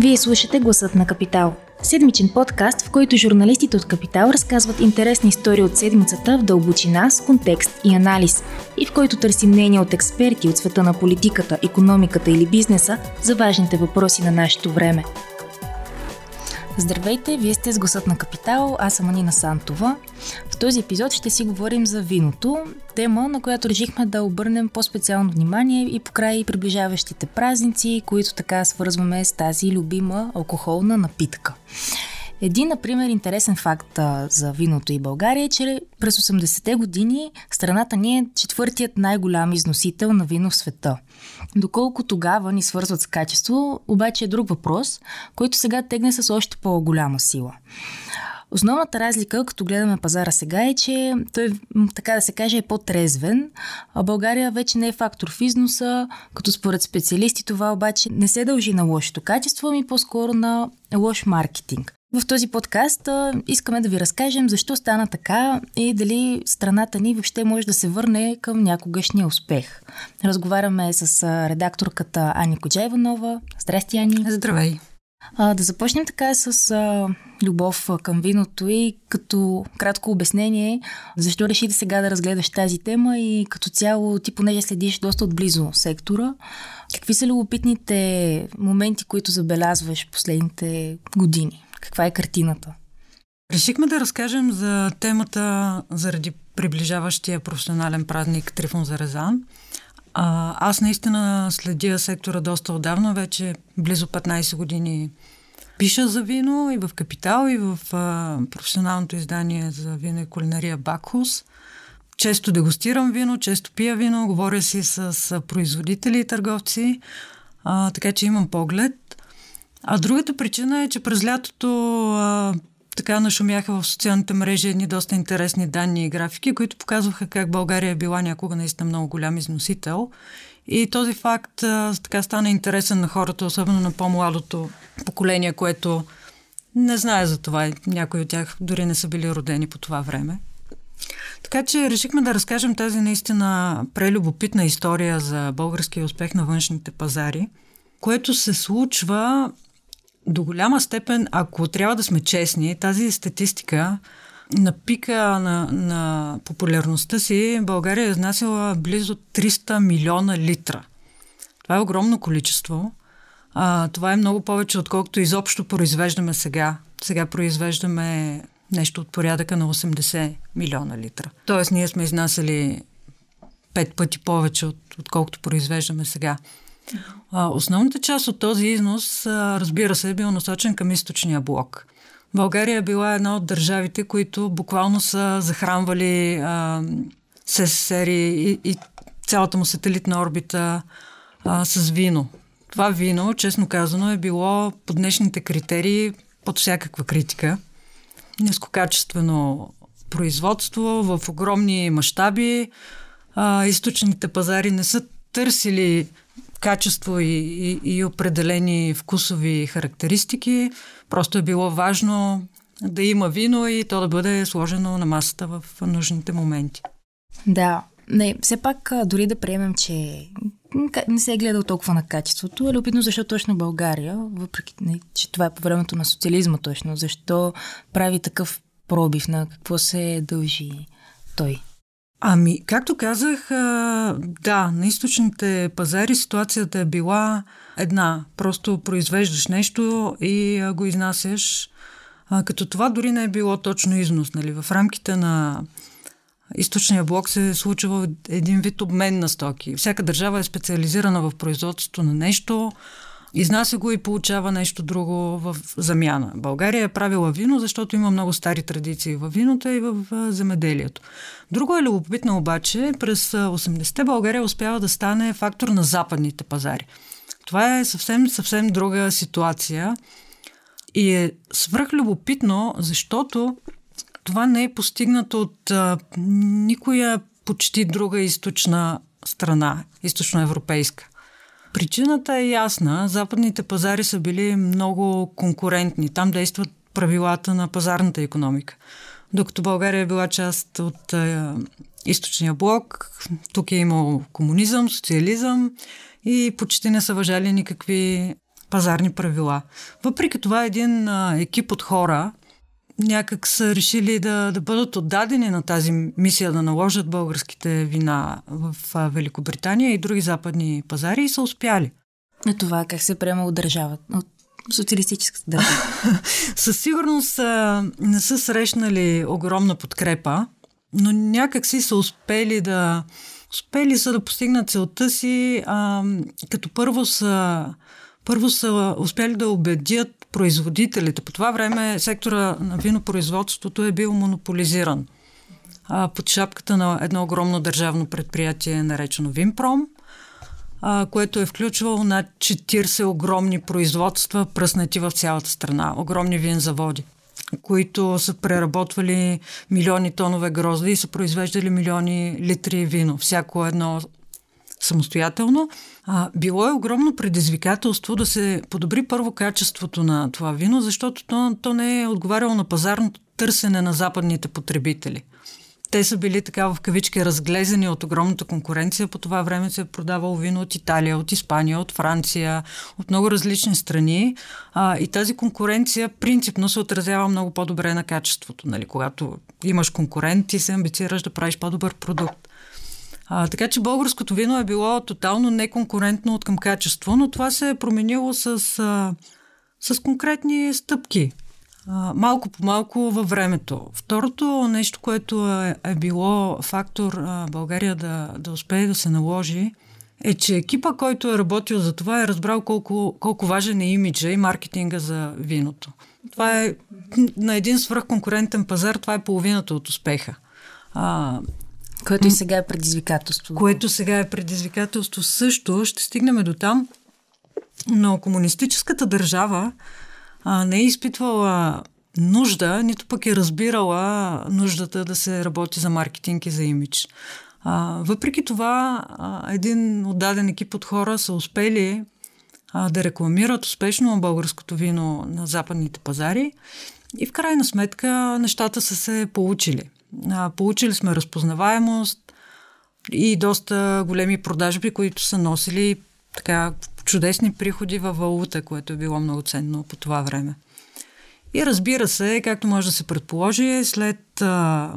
Вие слушате Гласът на Капитал. Седмичен подкаст, в който журналистите от Капитал разказват интересни истории от седмицата в дълбочина, с контекст и анализ, и в който търсим мнения от експерти от света на политиката, економиката или бизнеса за важните въпроси на нашето време. Здравейте, вие сте с гласът на Капитал, аз съм Анина Сантова. В този епизод ще си говорим за виното, тема, на която решихме да обърнем по-специално внимание и по край приближаващите празници, които така свързваме с тази любима алкохолна напитка. Един, например, интересен факт за виното и България е, че през 80-те години страната ни е четвъртият най-голям износител на вино в света. Доколко тогава ни свързват с качество, обаче е друг въпрос, който сега тегне с още по-голяма сила. Основната разлика, като гледаме пазара сега е, че той, така да се каже, е по-трезвен, а България вече не е фактор в износа, като според специалисти това обаче не се дължи на лошото качество, ами по-скоро на лош маркетинг. В този подкаст а, искаме да ви разкажем защо стана така и дали страната ни въобще може да се върне към някогашния успех. Разговаряме с редакторката Ани Коджаеванова. Здрасти, Ани. Здравей. А, да започнем така с а, любов към виното и като кратко обяснение, защо реши да сега да разгледаш тази тема и като цяло ти понеже следиш доста отблизо сектора, какви са любопитните моменти, които забелязваш последните години? Каква е картината? Решихме да разкажем за темата заради приближаващия професионален празник Трифон за Резан. А, аз наистина следя сектора доста отдавна, вече близо 15 години пиша за вино и в Капитал, и в а, професионалното издание за вино и кулинария Бакхус. Често дегустирам вино, често пия вино, говоря си с, производители и търговци, а, така че имам поглед. А другата причина е, че през лятото а, така нашумяха в социалните мрежи едни доста интересни данни и графики, които показваха как България е била някога наистина много голям износител. И този факт а, така стана интересен на хората, особено на по-младото поколение, което не знае за това. Някои от тях дори не са били родени по това време. Така че решихме да разкажем тази наистина прелюбопитна история за българския успех на външните пазари, което се случва до голяма степен, ако трябва да сме честни, тази статистика на пика на, на популярността си България е изнасяла близо 300 милиона литра. Това е огромно количество. А, това е много повече, отколкото изобщо произвеждаме сега. Сега произвеждаме нещо от порядъка на 80 милиона литра. Тоест, ние сме изнасяли пет пъти повече, от, отколкото произвеждаме сега. Основната част от този износ, разбира се, е бил насочен към източния блок. България е била една от държавите, които буквално са захранвали а, СССР и, и цялата му сателитна орбита а, с вино. Това вино, честно казано, е било по днешните критерии под всякаква критика. Нискокачествено производство в огромни мащаби. източните пазари не са търсили качество и, и, и определени вкусови характеристики. Просто е било важно да има вино и то да бъде сложено на масата в нужните моменти. Да, не, все пак дори да приемем, че не се е гледал толкова на качеството, е любопитно защо точно България, въпреки не, че това е по времето на социализма точно, защо прави такъв пробив, на какво се дължи той? Ами, както казах, да, на източните пазари ситуацията е била една. Просто произвеждаш нещо и го изнасяш. Като това дори не е било точно износ. Нали? В рамките на източния блок се е случва един вид обмен на стоки. Всяка държава е специализирана в производството на нещо, Изнася го и получава нещо друго в замяна. България е правила вино, защото има много стари традиции в виното и в земеделието. Друго е любопитно обаче, през 80-те България успява да стане фактор на западните пазари. Това е съвсем, съвсем друга ситуация и е свръхлюбопитно, защото това не е постигнато от а, никоя почти друга източна страна, източноевропейска. Причината е ясна. Западните пазари са били много конкурентни. Там действат правилата на пазарната економика. Докато България е била част от е, източния блок, тук е имал комунизъм, социализъм и почти не са въжали никакви пазарни правила. Въпреки това един а, екип от хора някак са решили да, да бъдат отдадени на тази мисия да наложат българските вина в Великобритания и други западни пазари и са успяли. А това как се приема от държавата? От социалистическата държава? Със сигурност а, не са срещнали огромна подкрепа, но някак си са успели да успели са да постигнат целта си, а, като първо са, първо са успели да убедят производителите. По това време сектора на винопроизводството е бил монополизиран под шапката на едно огромно държавно предприятие, наречено Винпром, което е включвало над 40 огромни производства, пръснати в цялата страна. Огромни винзаводи които са преработвали милиони тонове грозда и са произвеждали милиони литри вино. Всяко едно самостоятелно. А, било е огромно предизвикателство да се подобри първо качеството на това вино, защото то, то не е отговаряло на пазарното търсене на западните потребители. Те са били така в кавички разглезени от огромната конкуренция. По това време се е продавало вино от Италия, от Испания, от Франция, от много различни страни. А, и тази конкуренция принципно се отразява много по-добре на качеството. Нали? Когато имаш конкурент, ти се амбицираш да правиш по-добър продукт. А, така че българското вино е било тотално неконкурентно от към качество, но това се е променило с, а, с конкретни стъпки. А, малко по малко във времето. Второто нещо, което е, е било фактор а, България да, да успее да се наложи, е, че екипа, който е работил за това, е разбрал колко, колко важен е имиджа и маркетинга за виното. Това е на един свръхконкурентен пазар, това е половината от успеха. А, което и сега е предизвикателство. Което сега е предизвикателство също. Ще стигнем до там. Но комунистическата държава а, не е изпитвала нужда, нито пък е разбирала нуждата да се работи за маркетинг и за имидж. А, въпреки това, а, един отдаден екип от хора са успели а, да рекламират успешно българското вино на западните пазари и в крайна сметка нещата са се получили. А, получили сме разпознаваемост и доста големи продажби, които са носили така чудесни приходи във валута, което е било много ценно по това време. И разбира се, както може да се предположи, след а,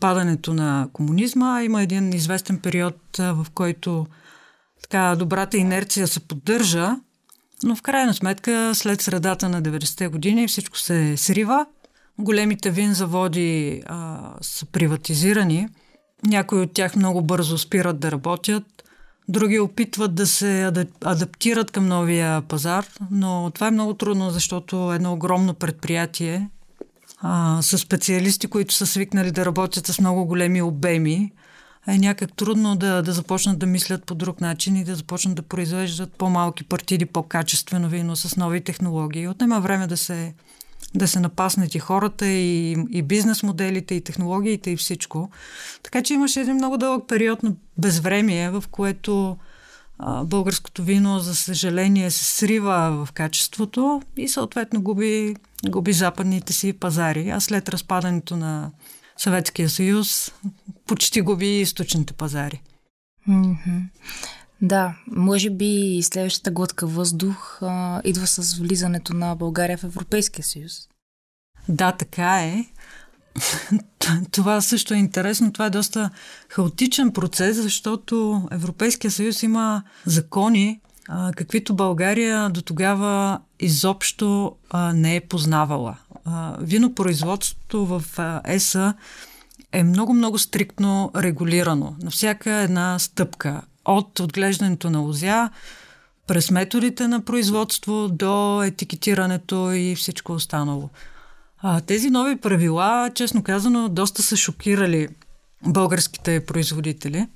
падането на комунизма има един известен период, а, в който така добрата инерция се поддържа, но в крайна сметка след средата на 90-те години всичко се срива – Големите винзаводи а, са приватизирани. Някои от тях много бързо спират да работят. Други опитват да се адаптират към новия пазар, но това е много трудно, защото едно огромно предприятие а, с специалисти, които са свикнали да работят с много големи обеми, е някак трудно да, да започнат да мислят по друг начин и да започнат да произвеждат по-малки партиди, по-качествено вино с нови технологии. Отнема време да се да се напаснат и хората, и, и бизнес моделите, и технологиите, и всичко. Така че имаше един много дълъг период на безвремие, в което а, българското вино, за съжаление, се срива в качеството и съответно губи, губи западните си пазари. А след разпадането на Съветския съюз почти губи източните пазари. Mm-hmm. Да, може би следващата глътка въздух а, идва с влизането на България в Европейския съюз. Да, така е. Това също е интересно. Това е доста хаотичен процес, защото Европейския съюз има закони, а, каквито България до тогава изобщо а, не е познавала. А, винопроизводството в ЕСА е много-много стриктно регулирано на всяка една стъпка от отглеждането на лозя, през методите на производство до етикетирането и всичко останало. А, тези нови правила, честно казано, доста са шокирали българските производители.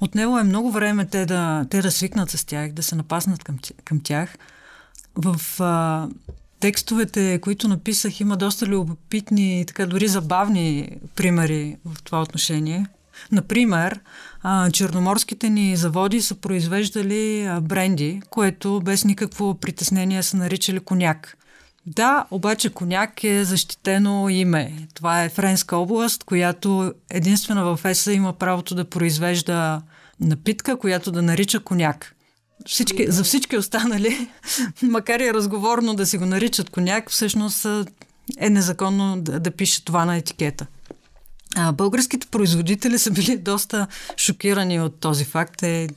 От него е много време те да, те да свикнат с тях, да се напаснат към, към тях. В а, текстовете, които написах, има доста любопитни, така дори забавни примери в това отношение. Например, а, черноморските ни заводи са произвеждали а, бренди, което без никакво притеснение са наричали коняк. Да, обаче коняк е защитено име. Това е Френска област, която единствено в ЕСА има правото да произвежда напитка, която да нарича коняк. всички, за всички останали, макар и разговорно да си го наричат коняк, всъщност е незаконно да, да пише това на етикета. А, българските производители са били доста шокирани от този факт. Те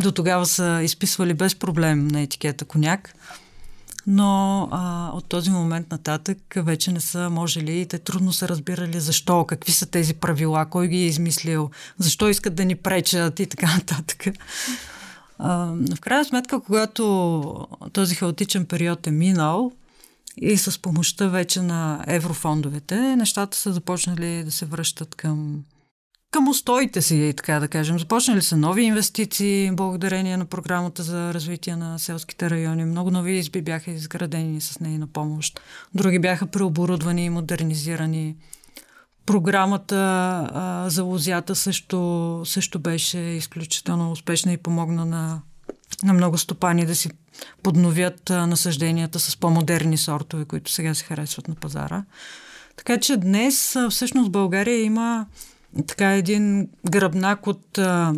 до тогава са изписвали без проблем на етикета коняк, но а, от този момент нататък вече не са можели и те трудно са разбирали защо, какви са тези правила, кой ги е измислил, защо искат да ни пречат и така нататък. А, в крайна сметка, когато този хаотичен период е минал, и с помощта вече на еврофондовете, нещата са започнали да се връщат към, към устоите си, така да кажем. Започнали са нови инвестиции, благодарение на програмата за развитие на селските райони. Много нови изби бяха изградени с нейна помощ. Други бяха преоборудвани и модернизирани. Програмата а, за лозята също, също беше изключително успешна и помогна на на много стопани да си подновят насъжденията с по-модерни сортове, които сега се харесват на пазара. Така че днес всъщност България има така един гръбнак от а,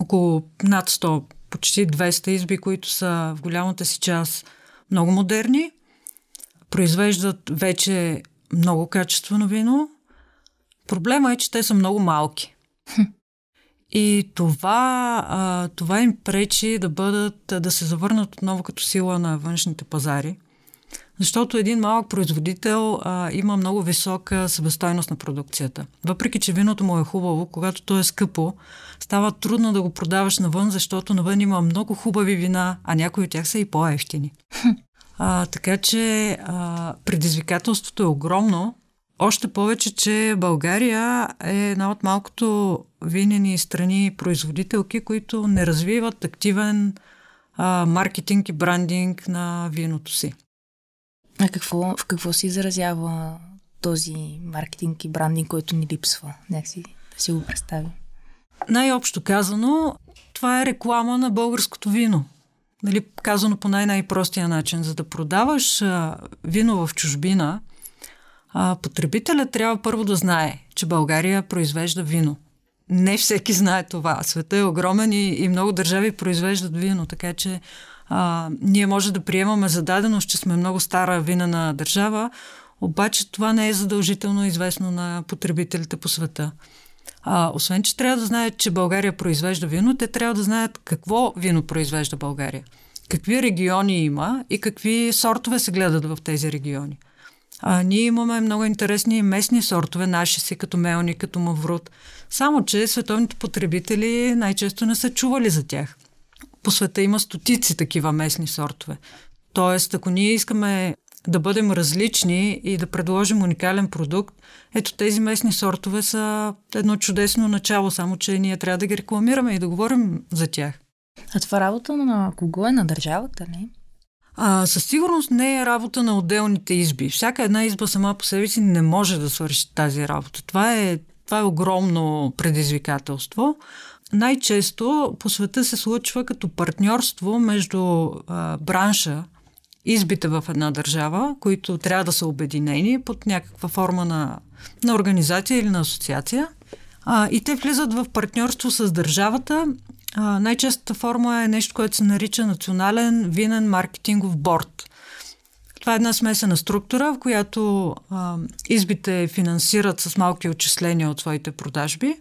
около над 100, почти 200 изби, които са в голямата си част много модерни, произвеждат вече много качествено вино. Проблема е, че те са много малки. И това, а, това им пречи да бъдат, да се завърнат отново като сила на външните пазари. Защото един малък производител а, има много висока себестойност на продукцията. Въпреки, че виното му е хубаво, когато то е скъпо, става трудно да го продаваш навън, защото навън има много хубави вина, а някои от тях са и по-ефтини. А, така че а, предизвикателството е огромно, още повече, че България е една от малкото винени страни производителки, които не развиват активен а, маркетинг и брандинг на виното си. А какво, в какво се изразява този маркетинг и брандинг, който ни липсва? Някакси да си го представим. Най-общо казано, това е реклама на българското вино. Нали, казано по най-най-простия начин. За да продаваш а, вино в чужбина, а, потребителят трябва първо да знае, че България произвежда вино. Не всеки знае това. Света е огромен и, и много държави произвеждат вино, така че а, ние може да приемаме зададеност, че сме много стара винена държава, обаче това не е задължително известно на потребителите по света. А, освен, че трябва да знаят, че България произвежда вино, те трябва да знаят какво вино произвежда България. Какви региони има и какви сортове се гледат в тези региони. А, ние имаме много интересни местни сортове, наши си, като мелни, като маврут. Само, че световните потребители най-често не са чували за тях. По света има стотици такива местни сортове. Тоест, ако ние искаме да бъдем различни и да предложим уникален продукт, ето тези местни сортове са едно чудесно начало, само че ние трябва да ги рекламираме и да говорим за тях. А това работа на кого е? На държавата, не? А, със сигурност не е работа на отделните изби. Всяка една изба сама по себе си не може да свърши тази работа. Това е, това е огромно предизвикателство. Най-често по света се случва като партньорство между а, бранша, избите в една държава, които трябва да са обединени под някаква форма на, на организация или на асоциация. А, и те влизат в партньорство с държавата а, най-честата форма е нещо, което се нарича национален винен маркетингов борт. Това е една смесена структура, в която а, избите финансират с малки отчисления от своите продажби.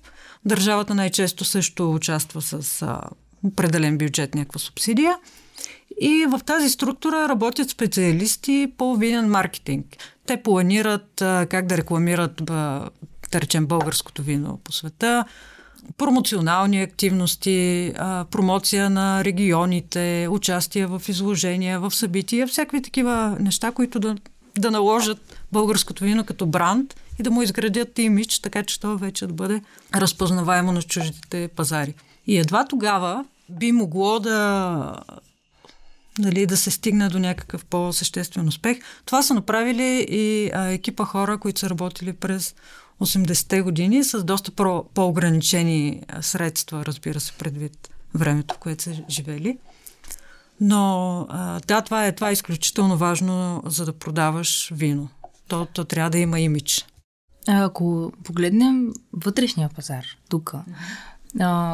Държавата най-често също участва с а, определен бюджет, някаква субсидия. И в тази структура работят специалисти по винен маркетинг. Те планират а, как да рекламират, да речем, българското вино по света, промоционални активности, промоция на регионите, участие в изложения, в събития, всякакви такива неща, които да, да наложат българското вино като бранд и да му изградят имидж, така че то вече да бъде разпознаваемо на чуждите пазари. И едва тогава би могло да нали, да се стигне до някакъв по-съществен успех. Това са направили и а, екипа хора, които са работили през 80-те години с доста по-ограничени средства, разбира се, предвид времето, в което са живели. Но да, това е, това е изключително важно, за да продаваш вино. То, то трябва да има имидж. А ако погледнем вътрешния пазар тук,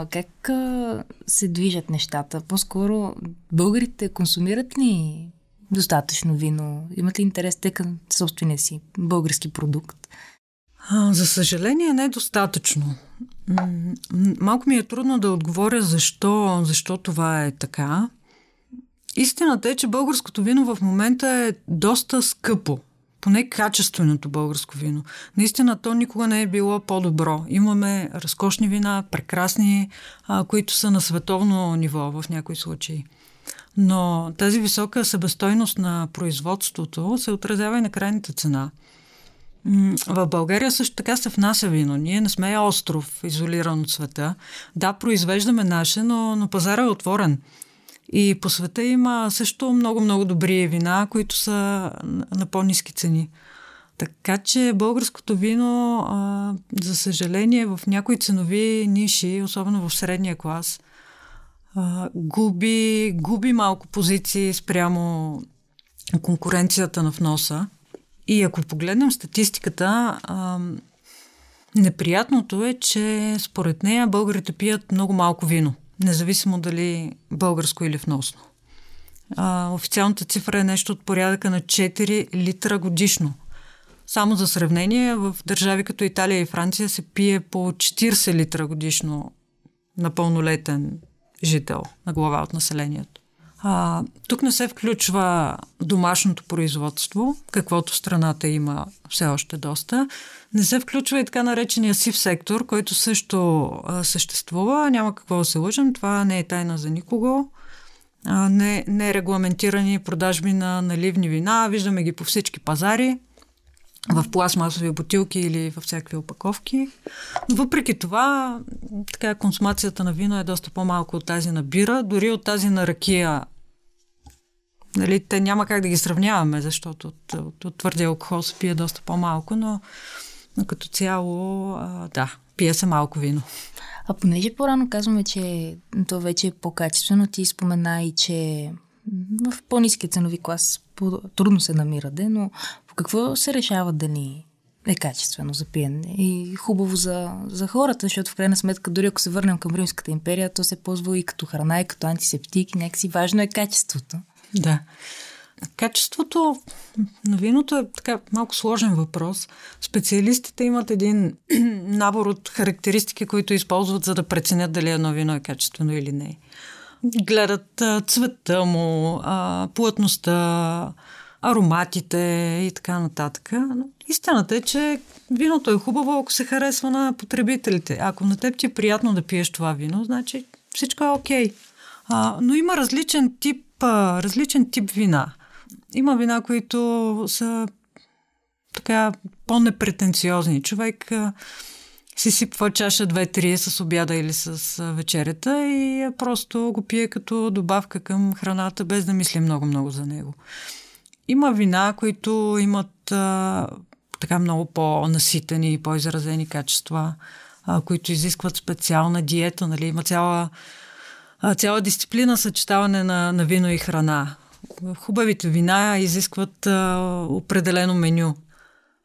как а, се движат нещата? По-скоро българите консумират ли достатъчно вино? Имат ли интерес те към собствения си български продукт? За съжаление, не достатъчно. Малко ми е трудно да отговоря защо, защо това е така. Истината е, че българското вино в момента е доста скъпо. Поне качественото българско вино. Наистина то никога не е било по-добро. Имаме разкошни вина, прекрасни, които са на световно ниво в някои случаи. Но тази висока себестойност на производството се отразява и на крайната цена. В България също така се внася вино. Ние не сме остров, изолиран от света. Да, произвеждаме наше, но, но пазара е отворен. И по света има също много-много добри вина, които са на по-низки цени. Така че българското вино, а, за съжаление, в някои ценови ниши, особено в средния клас, а, губи, губи малко позиции спрямо конкуренцията на вноса. И ако погледнем статистиката, а, неприятното е, че според нея българите пият много малко вино независимо дали българско или вносно. А, официалната цифра е нещо от порядъка на 4 литра годишно. Само за сравнение, в държави като Италия и Франция се пие по 40 литра годишно на пълнолетен жител на глава от населението. А, тук не се включва домашното производство, каквото страната има все още доста. Не се включва и така наречения сив сектор, който също а, съществува. Няма какво да се лъжим, това не е тайна за никого. А, не, не регламентирани продажби на наливни вина. Виждаме ги по всички пазари в пластмасови бутилки или в всякакви опаковки. Но въпреки това, така, консумацията на вино е доста по-малко от тази на бира, дори от тази на ракия Нали, те няма как да ги сравняваме, защото от, от, от твърдия алкохол се пие доста по-малко, но, но като цяло, а, да, пие се малко вино. А понеже по-рано казваме, че то вече е по-качествено, ти спомена и, че в по-низкия ценови клас трудно се намирате, но по какво се решава дали е качествено за пиене и хубаво за, за хората, защото в крайна сметка, дори ако се върнем към Римската империя, то се ползва и като храна, и като антисептик, някакси важно е качеството. Да. Качеството на виното е така малко сложен въпрос. Специалистите имат един набор от характеристики, които използват, за да преценят дали едно вино е качествено или не. Гледат цвета му, плътността, ароматите и така нататък. Истината е, че виното е хубаво, ако се харесва на потребителите. Ако на теб ти е приятно да пиеш това вино, значи всичко е окей. Okay. но има различен тип различен тип вина. Има вина, които са така по-непретенциозни. Човек си сипва чаша 2-3 с обяда или с вечерята и просто го пие като добавка към храната, без да мисли много-много за него. Има вина, които имат а, така много по-наситени и по-изразени качества, а, които изискват специална диета. Нали? Има цяла цяла дисциплина съчетаване на, на вино и храна. Хубавите вина изискват а, определено меню.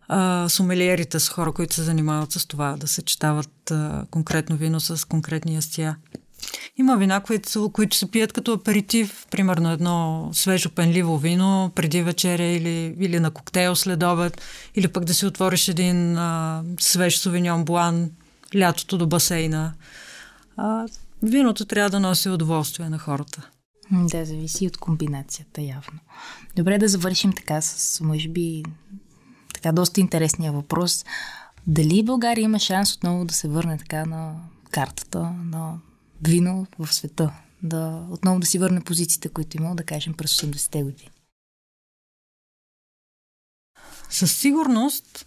А, сумелиерите са хора, които се занимават с това, да съчетават а, конкретно вино с конкретни ястия. Има вина, които, които се пият като аперитив, примерно едно свежо пенливо вино преди вечеря или, или на коктейл след обед, или пък да си отвориш един а, свеж сувеньон блан лятото до басейна. А, виното трябва да носи удоволствие на хората. Да, зависи от комбинацията, явно. Добре да завършим така с, може би, така доста интересния въпрос. Дали България има шанс отново да се върне така на картата на вино в света? Да отново да си върне позициите, които имал, да кажем, през 80-те години? Със сигурност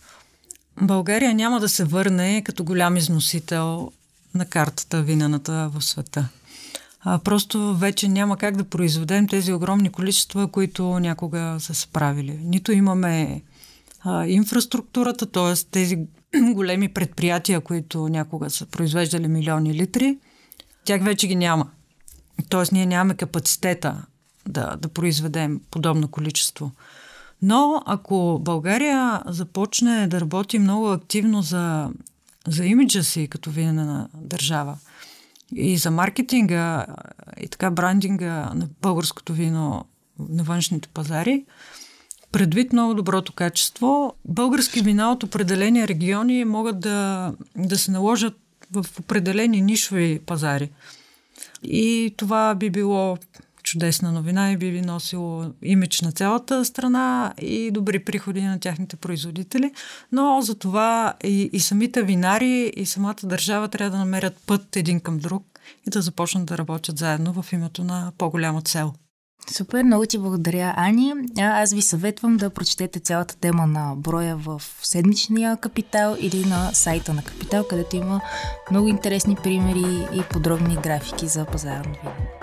България няма да се върне като голям износител на картата винената в света. А, просто вече няма как да произведем тези огромни количества, които някога са се правили. Нито имаме а, инфраструктурата, т.е. тези големи предприятия, които някога са произвеждали милиони литри, тях вече ги няма. Т.е. ние нямаме капацитета да, да произведем подобно количество. Но ако България започне да работи много активно за за имиджа си като винена държава и за маркетинга и така брандинга на българското вино на външните пазари. Предвид много доброто качество, български вина от определени региони могат да, да се наложат в определени нишови пазари. И това би било чудесна новина и би ви носило имидж на цялата страна и добри приходи на тяхните производители. Но за това и, и самите винари, и самата държава трябва да намерят път един към друг и да започнат да работят заедно в името на по-голяма цел. Супер, много ти благодаря, Ани. А, аз ви съветвам да прочетете цялата тема на броя в седмичния Капитал или на сайта на Капитал, където има много интересни примери и подробни графики за пазарно вино.